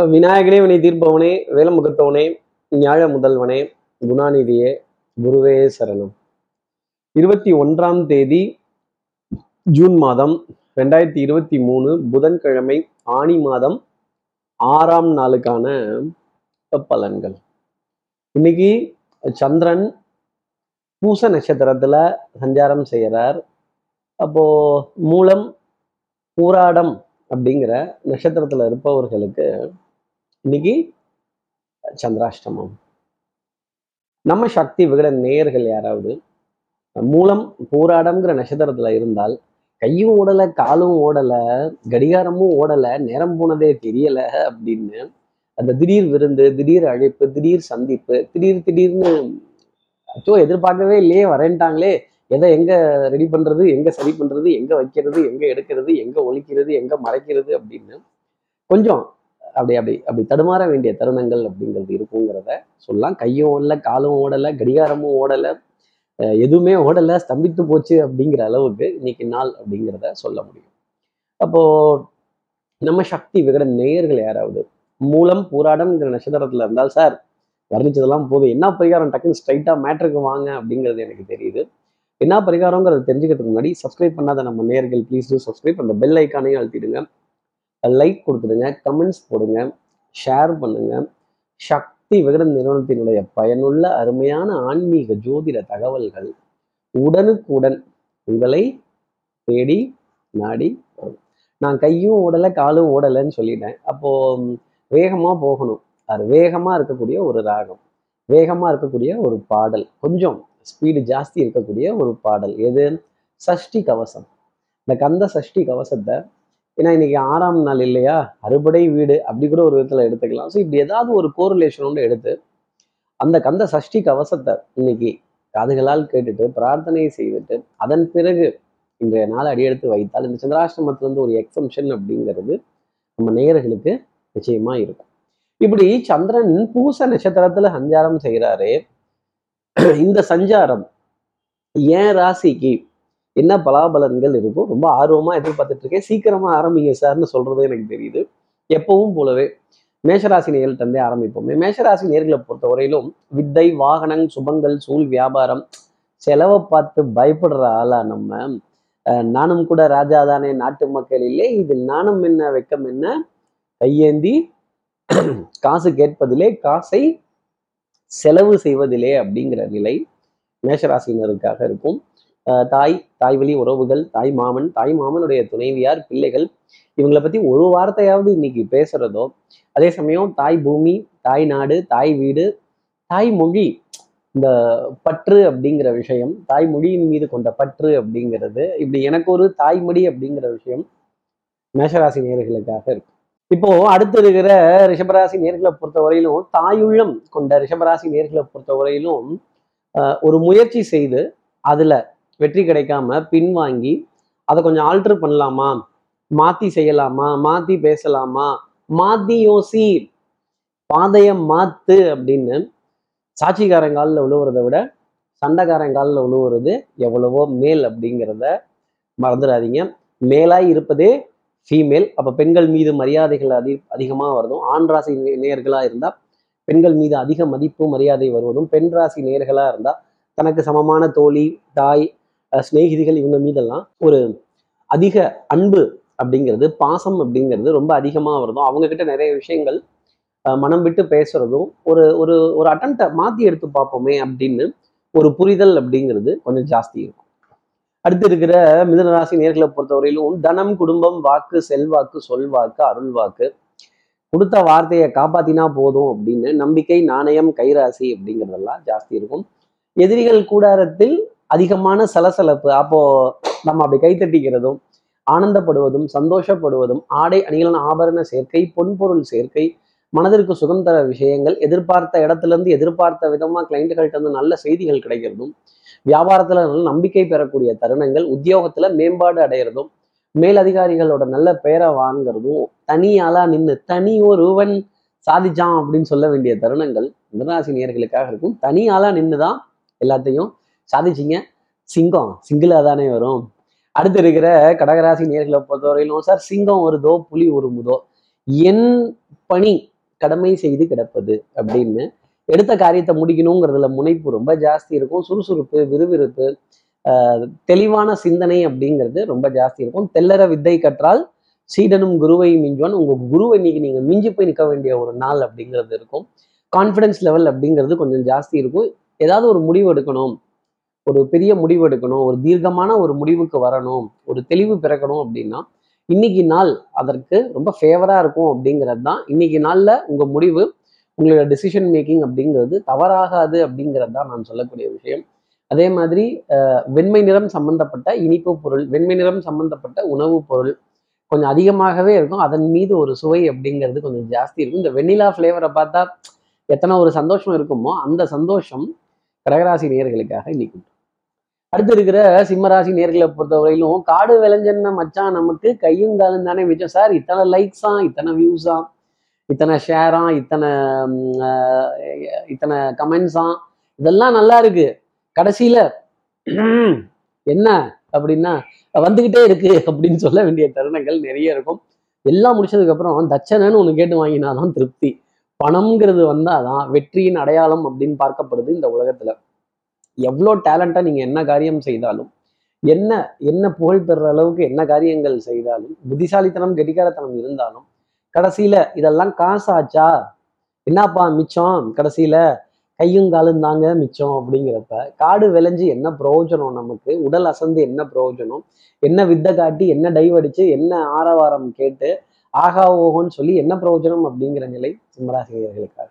விநாயகனே வினை தீர்ப்பவனே வேலமுகத்தவனே ஞாழ முதல்வனே குணாநிதியே குருவே சரணம். இருபத்தி ஒன்றாம் தேதி ஜூன் மாதம் ரெண்டாயிரத்தி இருபத்தி மூணு புதன்கிழமை ஆணி மாதம் ஆறாம் நாளுக்கான பலன்கள். இன்னைக்கு சந்திரன் பூச நட்சத்திரத்துல சஞ்சாரம் செய்கிறார் அப்போ மூலம் பூராடம் அப்படிங்கிற நட்சத்திரத்துல இருப்பவர்களுக்கு இன்னைக்கு சந்திராஷ்டமம். நம்ம சக்தி விகட நேயர்கள் யாராவது மூலம் பூராடம்ங்கிற நட்சத்திரத்துல இருந்தால் கையும் ஓடல காலும் ஓடல கடிகாரமும் ஓடல நேரம் போனதே தெரியல அப்படின்னு அந்த திடீர் விருந்து திடீர் அழைப்பு திடீர் சந்திப்பு திடீர் திடீர்னு அச்சோ எதிர்பார்க்கவே இல்லையே வரேன்ட்டாங்களே எதை எங்க ரெடி பண்றது எங்க சரி பண்றது எங்க வைக்கிறது எங்க எடுக்கிறது எங்க ஒழிக்கிறது எங்க மறைக்கிறது அப்படின்னு கொஞ்சம் அப்படி அப்படி அப்படி தடுமாற வேண்டிய தருணங்கள் அப்படிங்கிறது இருக்குங்கிறத சொல்லலாம். கையும் ஓடல காலும் ஓடல கடிகாரமும் ஓடல எதுவுமே ஓடல ஸ்தம்பித்து போச்சு அப்படிங்கிற அளவுக்கு இன்னைக்கு நாள் அப்படிங்கிறத சொல்ல முடியும். அப்போ நம்ம சக்தி விகட நேயர்கள் யாராவது மூலம் பூராடம்ங்கிற நட்சத்திரத்துல இருந்தால் சார் வர்ணிச்சதெல்லாம் போதும். என்ன பரிகாரம் டக்குன்னு ஸ்ட்ரைட்டா மேட்ருக்கு வாங்க அப்படிங்கிறது எனக்கு தெரியுது. என்ன பரிகாரங்கிறத தெரிஞ்சுக்கிறதுக்கு முன்னாடி சப்ஸ்கிரைப் பண்ணாத நம்ம நேர்கள் ப்ளீஸ் டூ சப்ஸ்கிரைப் அந்த பெல் ஐக்கானையும் அழுத்திடுங்க. லைக் கொடுத்துடுங்க கமெண்ட்ஸ் போடுங்க ஷேர் பண்ணுங்க. சக்தி விகடன் நிறுவனத்தினுடைய பயனுள்ள அருமையான ஆன்மீக ஜோதிட தகவல்கள் உடனுக்குடன் உங்களை தேடி நாடி வரும். நான் கையும் ஓடலை காலும் ஓடலைன்னு சொல்லிட்டேன். அப்போ வேகமா போகணும். அது வேகமா இருக்கக்கூடிய ஒரு ராகம் வேகமா இருக்கக்கூடிய ஒரு பாடல் கொஞ்சம் ஸ்பீடு ஜாஸ்தி இருக்கக்கூடிய ஒரு பாடல். எது? சஷ்டி கவசம். இந்த கந்த சஷ்டி கவசத்தை ஏன்னா இன்னைக்கு ஆறாம் நாள் இல்லையா? அறுபடை வீடு அப்படி கூட ஒரு விதத்தில் எடுத்துக்கலாம். ஸோ இப்படி ஏதாவது ஒரு கோரிலேஷனோட எடுத்து அந்த கந்த சஷ்டி கவசத்தை இன்னைக்கு காதுகளால் கேட்டுட்டு பிரார்த்தனை செய்துட்டு அதன் பிறகு இன்றைய நாள் அடியெடுத்து வைத்தால் இந்த சந்திராஷ்டமத்துல ஒரு எக்ஸம்ஷன் அப்படிங்கிறது நம்ம நேயர்களுக்கு நிச்சயமா இருக்கும். இப்படி சந்திரன் பூச நட்சத்திரத்துல சஞ்சாரம் செய்கிறாரே இந்த சஞ்சாரம் ஏன் ராசிக்கு என்ன பலாபலன்கள் இருக்கும் ரொம்ப ஆர்வமா எதிர்பார்த்துட்டு இருக்கேன் சீக்கிரமா ஆரம்பிங்க சார்னு சொல்கிறது எனக்கு தெரியுது. எப்பவும் போலவே மேஷராசி நேர்கள் தந்தே ஆரம்பிப்போமே. மேஷராசி நேர்களை பொறுத்தவரையிலும் வித்தை வாகனம் சுபங்கள் சூழ் வியாபாரம் செலவை பார்த்து பயப்படுற ஆளா நம்ம அஹ், நானும் கூட ராஜா தானே நாட்டு மக்களிலே இதில் நானும் என்ன வெக்கம் என்ன? கையேந்தி காசு கேட்பதிலே காசை செலவு செய்வதிலே அப்படிங்கிற நிலை மேஷராசினருக்காக இருக்கும். அஹ் தாய் தாய் வழி உறவுகள் தாய் மாமன் தாய் மாமனுடைய துணைவியார் பிள்ளைகள் இவங்களை பத்தி ஒரு வார்த்தையாவது இன்னைக்கு பேசுறதோ அதே சமயம் தாய் பூமி தாய் நாடு தாய் வீடு தாய் மொழி இந்த பற்று அப்படிங்கிற விஷயம் தாய் மொழியின் மீது கொண்ட பற்று அப்படிங்கிறது இப்படி எனக்கு ஒரு தாய்மொழி அப்படிங்கிற விஷயம் மேஷராசி நேர்களுக்காக இருக்கு. இப்போ அடுத்து இருக்கிற ரிஷபராசி நேர்களை பொறுத்தவரையிலும் தாயுள்ளம் கொண்ட ரிஷபராசி நேர்களை பொறுத்தவரையிலும் வரையிலும் ஒரு முயற்சி செய்து அதுல வெற்றி கிடைக்காம பின்வாங்கி அதை கொஞ்சம் ஆல்டர் பண்ணலாமா? மாத்தி செய்யலாமா? மாத்தி பேசலாமா? மாத்தி யோசி. பாதைய மாத்து அப்படின்னு சாட்சிக்காரங்காலில் உழுவுறதை விட சண்டைக்காரங்காலில் உழுவுறது எவ்வளவோ மேல் அப்படிங்கிறத மறந்துடாதீங்க. மேலாய் இருப்பதே ஃபீமேல் அப்போ பெண்கள் மீது மரியாதைகள் அதி அதிகமாக வருதும். ஆண் ராசி நேர்களாக நேயர்களா இருந்தா பெண்கள் மீது அதிக மதிப்பு மரியாதை வருவதும். பெண் ராசி நேர்களாக இருந்தா தனக்கு சமமான தோழி தாய் சிநேகிதிகள் இவங்க மீதெல்லாம் ஒரு அதிக அன்பு அப்படிங்கிறது பாசம் அப்படிங்கிறது ரொம்ப அதிகமாக வருதும் அவங்கக்கிட்ட நிறைய விஷயங்கள் மனம் விட்டு பேசுறதும் ஒரு ஒரு ஒரு அட்டம்ப்டை மாத்தி எடுத்து பார்ப்போமே அப்படின்னு ஒரு புரிதல் அப்படிங்கிறது கொஞ்சம் ஜாஸ்தி இருக்கும். அடுத்து இருக்கிற மிதனராசி நேர்களை பொறுத்தவரையிலும் தனம் குடும்பம் வாக்கு செல்வாக்கு சொல்வாக்கு அருள் வாக்கு கொடுத்த வார்த்தையை காப்பாத்தினா போதும் அப்படின்னு நம்பிக்கை நாணயம் கைராசி அப்படிங்கிறதெல்லாம் ஜாஸ்தி இருக்கும். எதிரிகள் கூடாரத்தில் அதிகமான சலசலப்பு. அப்போ நம்ம அப்படி கைத்தட்டிக்கிறதும் ஆனந்தப்படுவதும் சந்தோஷப்படுவதும் ஆடை அணிகலன் ஆபரண சேர்க்கை பொன்பொருள் சேர்க்கை மனதிற்கு சுகம் தர விஷயங்கள் எதிர்பார்த்த இடத்துல இருந்து எதிர்பார்த்த விதமா கிளைண்ட்டுகள்கிட்ட இருந்து நல்ல செய்திகள் கிடைக்கிறதும் வியாபாரத்துல நல்ல நம்பிக்கை பெறக்கூடிய தருணங்கள் உத்தியோகத்துல மேம்பாடு அடையிறதும் மேலதிகாரிகளோட நல்ல பெயரை வாங்குறதும் தனியாளா நின்று தனி ஒருவன் சாதிச்சான் அப்படின்னு சொல்ல வேண்டிய தருணங்கள் மிதராசி நேர்களுக்காக இருக்கும். தனியாளா நின்று தான் எல்லாத்தையும் சாதிச்சிங்க. சிங்கம் சிங்கிளா தானே வரும். அடுத்து இருக்கிற கடகராசி நேர்களை பொறுத்தவரையிலும் சார் சிங்கம் வருதோ புலி உருமுதோ என் பணி கடமை செய்து கிடப்பது அப்படின்னு எடுத்த காரியத்தை முடிக்கணுங்கிறதுல முனைப்பு ரொம்ப ஜாஸ்தி இருக்கும். சுறுசுறுப்பு விறுவிறுப்பு தெளிவான சிந்தனை அப்படிங்கிறது ரொம்ப ஜாஸ்தி இருக்கும். தெல்லற வித்தை கற்றால் சீடனும் குருவை மிஞ்சுவான். உங்கள் குருவை இன்னைக்கு நீங்க மிஞ்சி போய் நிற்க வேண்டிய ஒரு நாள் அப்படிங்கிறது இருக்கும். கான்ஃபிடன்ஸ் லெவல் அப்படிங்கிறது கொஞ்சம் ஜாஸ்தி இருக்கும். ஏதாவது ஒரு முடிவு எடுக்கணும். ஒரு பெரிய முடிவு எடுக்கணும் ஒரு தீர்க்கமான ஒரு முடிவுக்கு வரணும் ஒரு தெளிவு பிறக்கணும் அப்படின்னா இன்னைக்கு நாள் அதற்கு ரொம்ப ஃபேவரா இருக்கும் அப்படிங்கிறது தான் இன்னைக்கு நாள்ல உங்க முடிவு உங்களோட டிசிஷன் மேக்கிங் அப்படிங்கிறது தவறாகாது அப்படிங்கிறது தான் நான் சொல்லக்கூடிய விஷயம். அதே மாதிரி அஹ், வெண்மை நிறம் சம்பந்தப்பட்ட இனிப்பு பொருள் வெண்மை நிறம் சம்பந்தப்பட்ட உணவுப் பொருள் கொஞ்சம் அதிகமாகவே இருக்கும். அதன் மீது ஒரு சுவை அப்படிங்கிறது கொஞ்சம் ஜாஸ்தி இருக்கும். இந்த வெண்ணிலா ஃப்ளேவரை பார்த்தா எத்தனை ஒரு சந்தோஷம் இருக்குமோ அந்த சந்தோஷம் கடகராசி நேர்களுக்காக இன்னைக்கு அடுத்து இருக்கிற சிம்மராசி நேர்களை பொறுத்தவரையிலும் காடு விளைஞ்சன்ன மச்சான் நமக்கு கையும் காலும் தானே மிச்சம். சார் இத்தனை லைக்ஸா இத்தனை வியூஸா இத்தனை ஷேரா இத்தனை இத்தனை கமெண்ட்ஸா இதெல்லாம் நல்லா இருக்கு. கடைசியில என்ன அப்படின்னா வந்துகிட்டே இருக்கு அப்படின்னு சொல்ல வேண்டிய தருணங்கள் நிறைய இருக்கும். எல்லாம் முடிச்சதுக்கு அப்புறம் தட்சணைன்னு ஒன்று கேட்டு வாங்கினாதான் திருப்தி. பணம்ங்கிறது வந்தாதான் வெற்றியின் அடையாளம் அப்படின்னு பார்க்கப்படுது இந்த உலகத்துல. எவ்வளோ டேலண்டா நீங்க என்ன காரியம் செய்தாலும் என்ன என்ன புகழ் பெறுற அளவுக்கு என்ன காரியங்கள் செய்தாலும் புத்திசாலித்தனம் கெட்டிக்காரத்தனம் இருந்தாலும் கடைசியில இதெல்லாம் காசாச்சா? என்னப்பா மிச்சம்? கடைசியில கையும் காலும் தாங்க மிச்சம் அப்படிங்கிறப்ப காடு விளைஞ்சு என்ன பிரயோஜனம் நமக்கு? உடல் அசந்து என்ன பிரயோஜனம்? என்ன வித்தை காட்டி என்ன டைவ் அடிச்சு என்ன ஆரவாரம் கேட்டு ஆகா ஓகோன்னு சொல்லி என்ன பிரயோஜனம் அப்படிங்கிற நிலை சிம்மராசினியர்களுக்காக.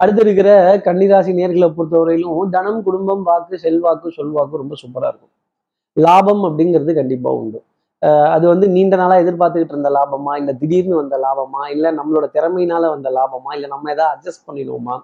அடுத்து இருக்கிற கன்னிராசி நேர்களை பொறுத்தவரையிலும் தனம் குடும்பம் வாக்கு செல்வாக்கு சொல்வாக்கு ரொம்ப சூப்பரா இருக்கும். லாபம் அப்படிங்கிறது கண்டிப்பா உண்டு. அது வந்து நீண்ட நாளா எதிர்பார்த்துக்கிட்டு இருந்த லாபமா இல்லை திடீர்னு வந்த லாபமா இல்லை நம்மளோட திறமையினால வந்த லாபமா இல்லை நம்ம ஏதாவது அட்ஜஸ்ட் பண்ணிடுவோமா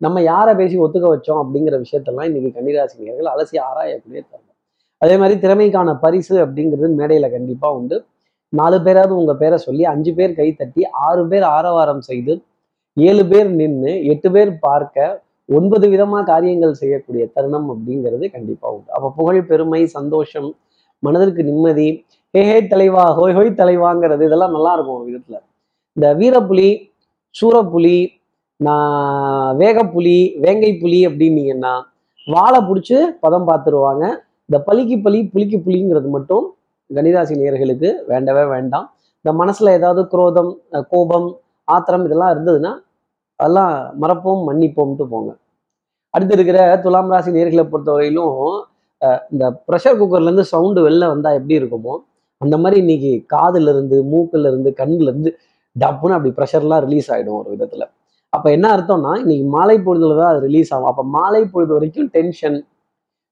நம்ம யாரை பேசி ஒத்துக்க வச்சோம் அப்படிங்கிற விஷயத்தெல்லாம் இன்னைக்கு கன்னிராசி நேர்கள் அலசி ஆராயக்கூடிய தருணம். அதே மாதிரி திறமைக்கான பரிசு அப்படிங்கிறது மேடையில கண்டிப்பாக உண்டு. நாலு பேராவது உங்க பேரை சொல்லி அஞ்சு பேர் கை தட்டி ஆறு பேர் ஆரவாரம் செய்து ஏழு பேர் நின்று எட்டு பேர் பார்க்க ஒன்பது விதமாக காரியங்கள் செய்யக்கூடிய தருணம் அப்படிங்கிறது கண்டிப்பாக உண்டு. அப்போ புகழ் பெருமை சந்தோஷம் மனதிற்கு நிம்மதி ஹே ஹே தலைவா ஹோய் ஹோய் தலைவாங்கிறது இதெல்லாம் நல்லா இருக்கும் ஒரு இந்த வீரப்புலி சூரப்புலி நான் வேகப்புலி வேங்கை புலி அப்படின்னீங்கன்னா வாழை பிடிச்சி பதம் பார்த்துருவாங்க. இந்த பலிக்கு பலி புளிக்கு புலிங்கிறது மட்டும் கணிராசி நேர்களுக்கு வேண்டவே வேண்டாம். இந்த மனசுல ஏதாவது குரோதம் கோபம் ஆத்திரம் இதெல்லாம் இருந்ததுன்னா அதெல்லாம் மறப்போம் மன்னிப்போம்ட்டு போங்க. அடுத்து இருக்கிற துலாம் ராசி நேர்களை பொறுத்தவரையிலும் அஹ் இந்த ப்ரெஷர் குக்கர்ல இருந்து சவுண்டு வெளில வந்தா எப்படி இருக்குமோ அந்த மாதிரி இன்னைக்கு காதுல இருந்து மூக்குல இருந்து கண்ணுல இருந்து டப்புன்னு அப்படி ப்ரெஷர்லாம் ரிலீஸ் ஆயிடும் ஒரு விதத்துல. அப்ப என்ன அர்த்தம்னா இன்னைக்கு மாலை பொழுதுல தான் அது ரிலீஸ் ஆகும். அப்போ மாலை பொழுது வரைக்கும் டென்ஷன்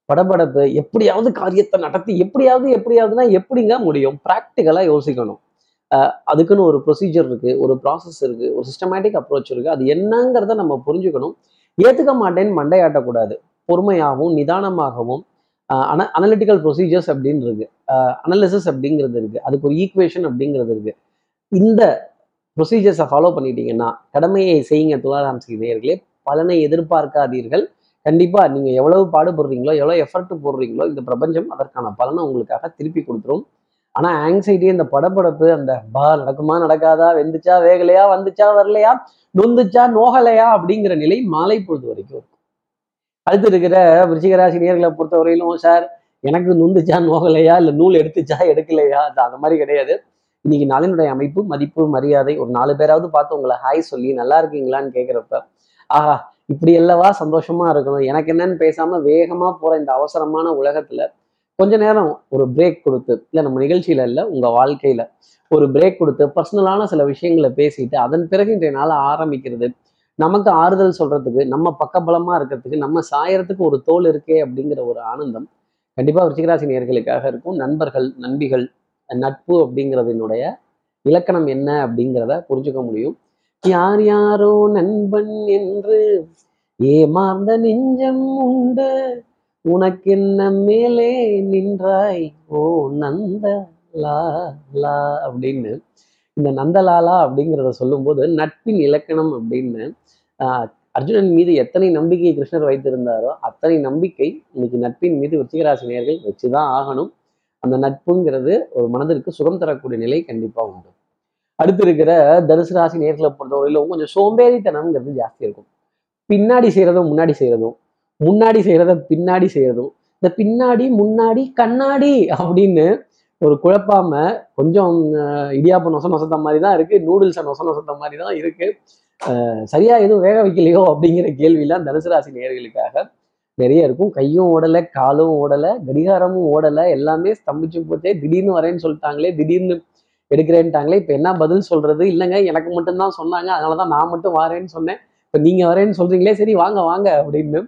படபடப்பு எப்படியாவது காரியத்தை நடத்தி எப்படியாவது எப்படியாவதுன்னா எப்படிங்க முடியும்? ப்ராக்டிக்கலாக யோசிக்கணும். அதுக்குன்னு ஒரு ப்ரொசீஜர் இருக்கு ஒரு ப்ராசஸ் இருக்கு ஒரு சிஸ்டமேட்டிக் அப்ரோச் இருக்கு. அது என்னங்கிறத நம்ம புரிஞ்சுக்கணும். ஏத்துக்க மாட்டேன்னு மண்டையாட்டக்கூடாது. பொறுமையாகவும் நிதானமாகவும் அன அனலிட்டிக்கல் ப்ரொசீஜர்ஸ் அப்படின்னு இருக்கு. அனலிசிஸ் அப்படிங்கிறது இருக்கு. அதுக்கு ஒரு ஈக்குவேஷன் அப்படிங்கிறது இருக்கு. இந்த ப்ரொசீஜர்ஸை ஃபாலோ பண்ணிட்டீங்கன்னா கடமையை செய்யுங்க துளாராம் செய்தீர்களே பலனை எதிர்பார்க்காதீர்கள். கண்டிப்பா நீங்கள் எவ்வளவு பாடுபடுறீங்களோ எவ்வளவு எஃபர்ட் போடுறீங்களோ இந்த பிரபஞ்சம் அதற்கான பலனை உங்களுக்காக திருப்பி கொடுத்துரும். ஆனா ஆங்ஸைட்டி இந்த படபடப்பு அந்த பா நடக்குமா நடக்காதா வெந்துச்சா வேகலையா வந்துச்சா வரலையா நொந்துச்சா நோகலையா? அப்படிங்கிற நிலை மாலை பொழுது வரைக்கும் இருக்கும். அடுத்து இருக்கிற விருச்சிகராசினியர்களை பொறுத்த பொறுத்தவரையிலும் சார் எனக்கு நொந்துச்சா நோகலையா இல்ல நூல் எடுத்துச்சா எடுக்கலையா? அது அந்த மாதிரி கிடையாது. இன்னைக்கு நாளினுடைய அமைப்பு மதிப்பு மரியாதை ஒரு நாலு பேராவது பார்த்து உங்களை ஹாய் சொல்லி நல்லா இருக்கீங்களான்னு கேட்குறப்ப ஆஹா இப்படி அல்லவா சந்தோஷமா இருக்கணும்? எனக்கு என்னன்னு பேசாம வேகமா போற இந்த அவசரமான உலகத்துல கொஞ்ச நேரம் ஒரு பிரேக் கொடுத்து இல்லை நம்ம நிகழ்ச்சியில இல்லை உங்க வாழ்க்கையில ஒரு பிரேக் கொடுத்து பர்சனலான சில விஷயங்களை பேசிட்டு அதன் பிறகு இன்றைய நாளை ஆரம்பிக்கிறது. நமக்கு ஆறுதல் சொல்றதுக்கு நம்ம பக்கபலமா இருக்கிறதுக்கு நம்ம சாயறதுக்கு ஒரு தோல் இருக்கே அப்படிங்கிற ஒரு ஆனந்தம் கண்டிப்பா விருச்சிகராசி நேர்களுக்காக இருக்கும். நண்பர்கள் நண்பிகள் நட்பு அப்படிங்கிறதுனுடைய இலக்கணம் என்ன அப்படிங்கிறத புரிஞ்சுக்க முடியும். யார் யாரோ நண்பன் என்று ஏமாந்த நெஞ்சம் உண்டு. உனக்கென்ன மேலே நின்றாய்? ஓ நந்த லா லா அப்படின்னு. இந்த நந்தலாலா அப்படிங்கிறத சொல்லும்போது நட்பின் இலக்கணம் அப்படின்னு ஆஹ், அர்ஜுனன் மீது எத்தனை நம்பிக்கை கிருஷ்ணர் வைத்திருந்தாரோ அத்தனை நம்பிக்கை இன்னைக்கு நட்பின் மீது விருச்சிகராசி நேர்கள் வச்சுதான் ஆகணும். அந்த நட்புங்கிறது ஒரு மனதிற்கு சுகம் தரக்கூடிய நிலை கண்டிப்பா உண்டு. அடுத்து இருக்கிற தனுசு ராசி நேர்களை பொறுத்தவரையிலும் கொஞ்சம் சோம்பேறித்தனம்ங்கிறது ஜாஸ்தி இருக்கும். பின்னாடி செய்யறதும் முன்னாடி செய்யறதும் முன்னாடி செய்கிறத பின்னாடி செய்யறதும் இந்த பின்னாடி முன்னாடி கண்ணாடி அப்படின்னு ஒரு குழப்பாம கொஞ்சம் அஹ், இடியாப்பம் நொச நொசத்த மாதிரி தான் இருக்கு நூடுல்ஸை நொச நொசத்த மாதிரி தான் இருக்கு. அஹ், சரியா எதுவும் வேக வைக்கலையோ அப்படிங்கிற கேள்விலாம் தனுசு ராசி நேர்களுக்காக நிறைய இருக்கும். கையும் ஓடலை காலும் ஓடலை கடிகாரமும் ஓடலை. எல்லாமே ஸ்தம்பிச்சு போச்சே. திடீர்னு வரேன்னு சொல்லிட்டாங்களே திடீர்னு எடுக்கிறேன்ட்டாங்களே இப்போ என்ன பதில் சொல்றது? இல்லைங்க எனக்கு மட்டும்தான் சொன்னாங்க. அதனால தான் நான் மட்டும் வரேன்னு சொன்னேன். இப்போ நீங்க வரேன்னு சொல்றீங்களே சரி வாங்க வாங்க அப்படின்னு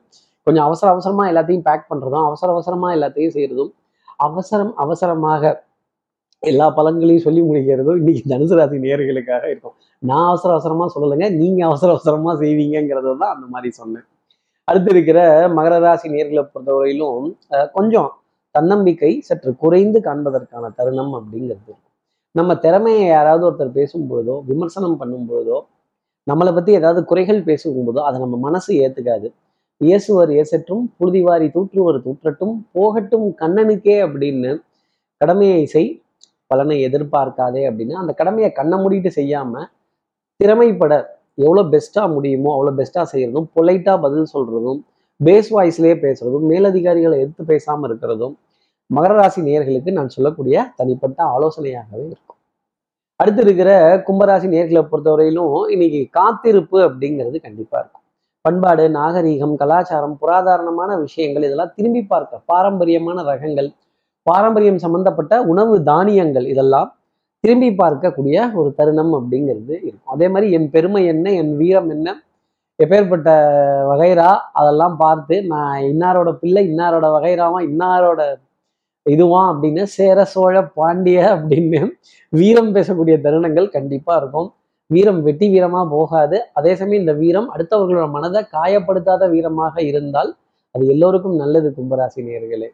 கொஞ்சம் அவசர அவசரமா எல்லாத்தையும் பேக் பண்றதும் அவசர அவசரமா எல்லாத்தையும் செய்கிறதும் அவசரம் அவசரமாக எல்லா பலன்களையும் சொல்லி முடிக்கிறதும் இன்னைக்கு தனுசு ராசி நேர்களுக்காக இருக்கும். நான் அவசர அவசரமா சொல்லலைங்க நீங்க அவசர அவசரமா செய்வீங்கிறது தான் அந்த மாதிரி சொன்னேன். அடுத்து இருக்கிற மகர ராசி நேர்களை பொறுத்தவரையிலும் அஹ், கொஞ்சம் தன்னம்பிக்கை சற்று குறைந்து காண்பதற்கான தருணம் அப்படிங்கிறது. நம்ம திறமையை யாராவது ஒருத்தர் பேசும் பொழுதோ விமர்சனம் பண்ணும் பொழுதோ நம்மளை பத்தி ஏதாவது குறைகள் பேசும் போதோ அதை நம்ம மனசு ஏத்துக்காது. இயேசுவர் இயேசற்றும் புழுதிவாரி தூற்றுவர் தூற்றட்டும் போகட்டும் கண்ணனுக்கே அப்படின்னு கடமையை செய் பலனை எதிர்பார்க்காதே அப்படின்னு. அந்த கடமையை கண்ணை மூடிட்டு செய்யாம திறமைப்பட எவ்வளோ பெஸ்ட்டாக முடியுமோ அவ்வளோ பெஸ்ட்டாக செய்யறதும் பொலைட்டாக பதில் சொல்றதும் பேஸ் வாய்ஸ்லேயே பேசுறதும் மேலதிகாரிகளை எடுத்து பேசாமல் இருக்கிறதும் மகர ராசி நேயர்களுக்கு நான் சொல்லக்கூடிய தனிப்பட்ட ஆலோசனையாகவே இருக்கும். அடுத்து இருக்கிற கும்பராசி நேர்களை பொறுத்தவரையிலும் இன்னைக்கு காத்திருப்பு அப்படிங்கிறது கண்டிப்பா இருக்கும். பண்பாடு நாகரீகம் கலாச்சாரம் புராதாரணமான விஷயங்கள் இதெல்லாம் திரும்பி பார்க்க பாரம்பரியமான ரகங்கள் பாரம்பரியம் சம்பந்தப்பட்ட உணவு தானியங்கள் இதெல்லாம் திரும்பி பார்க்கக்கூடிய ஒரு தருணம் அப்படிங்கிறது இருக்கும். அதே மாதிரி என் பெருமை என்ன என் வீரம் என்ன எப்பேற்பட்ட வகைரா அதெல்லாம் பார்த்து நான் இன்னாரோட பிள்ளை இன்னாரோட வகைராவா இன்னாரோட இதுவான் அப்படின்னு சேர சோழ பாண்டிய அப்படின்னு வீரம் பேசக்கூடிய தருணங்கள் கண்டிப்பாக இருக்கும். வீரம் வெட்டி வீரமா போகாது. அதே சமயம் இந்த வீரம் அடுத்தவர்களோட மனதை காயப்படுத்தாத வீரமாக இருந்தால் அது எல்லோருக்கும் நல்லது கும்பராசி நேர்களே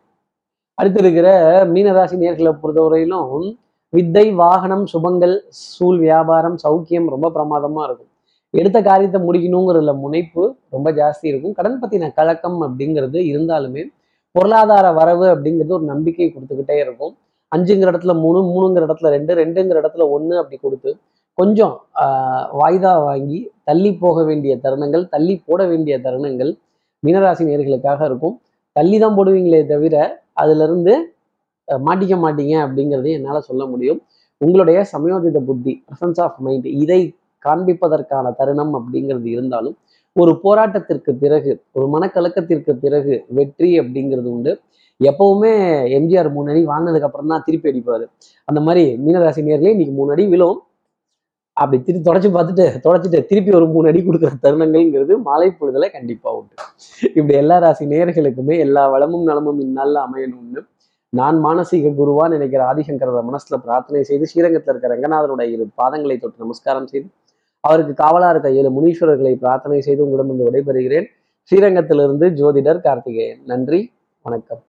அடுத்து இருக்கிற மீனராசி நேர்களை பொறுத்தவரையிலும் வித்தை வாகனம் சுபங்கள் சூழ் வியாபாரம் சௌக்கியம் ரொம்ப பிரமாதமா இருக்கும். எடுத்த காரியத்தை முடிக்கணுங்கிறதுல முனைப்பு ரொம்ப ஜாஸ்தி இருக்கும். கடன் பத்தின கலக்கம் அப்படிங்கிறது இருந்தாலுமே பொருளாதார வரவு அப்படிங்கிறது ஒரு நம்பிக்கை கொடுத்துக்கிட்டே இருக்கும். அஞ்சுங்கிற இடத்துல மூணு மூணுங்கிற இடத்துல ரெண்டு ரெண்டுங்கிற இடத்துல ஒன்று அப்படி கொடுத்து கொஞ்சம் வாய்தா வாங்கி தள்ளி போக வேண்டிய தருணங்கள் தள்ளி போட வேண்டிய தருணங்கள் மீனராசி நேர்களுக்காக இருக்கும். தள்ளி தான் போடுவீங்களே தவிர அதிலிருந்து மாட்டிக்க மாட்டீங்க அப்படிங்கிறதையும் என்னால் சொல்ல முடியும். உங்களுடைய சமயோதித புத்தி பிரசன்ஸ் ஆஃப் மைண்ட் இதை காண்பிப்பதற்கான தருணம் அப்படிங்கிறது இருந்தாலும் ஒரு போராட்டத்திற்கு பிறகு ஒரு மனக்கலக்கத்திற்கு பிறகு வெற்றி அப்படிங்கிறது உண்டு. எப்பவுமே எம்ஜிஆர் மூணு அடி வாங்கினதுக்கு அப்புறம் தான் திருப்பி அடிப்பாரு. அந்த மாதிரி மீனராசி நேர்களே இன்னைக்கு மூணு அடி விழும். அப்படி திரு தொடச்சி பார்த்துட்டு தொடச்சிட்டு திருப்பி ஒரு மூணு அடி கொடுக்குற தருணங்கள்ங்கிறது மாலை பொழுதுல கண்டிப்பா உண்டு. இப்படி எல்லா ராசி நேர்களுக்குமே எல்லா வளமும் நலமும் இந்நாளில் அமையணும்னு நான் மானசீக குருவா நினைக்கிற ஆதிசங்கர மனசுல பிரார்த்தனை செய்து ஸ்ரீரங்கத்தில் இருக்கிற ரங்கநாதனுடைய இரு பாதங்களை தொட்டு நமஸ்காரம் செய்து அவருக்கு காவலா இருக்க ஏழு முனீஸ்வரர்களை பிரார்த்தனை செய்து உங்களிடம் விடைபெறுகிறேன். ஸ்ரீரங்கத்திலிருந்து ஜோதிடர் கார்த்திகேயன். நன்றி வணக்கம்.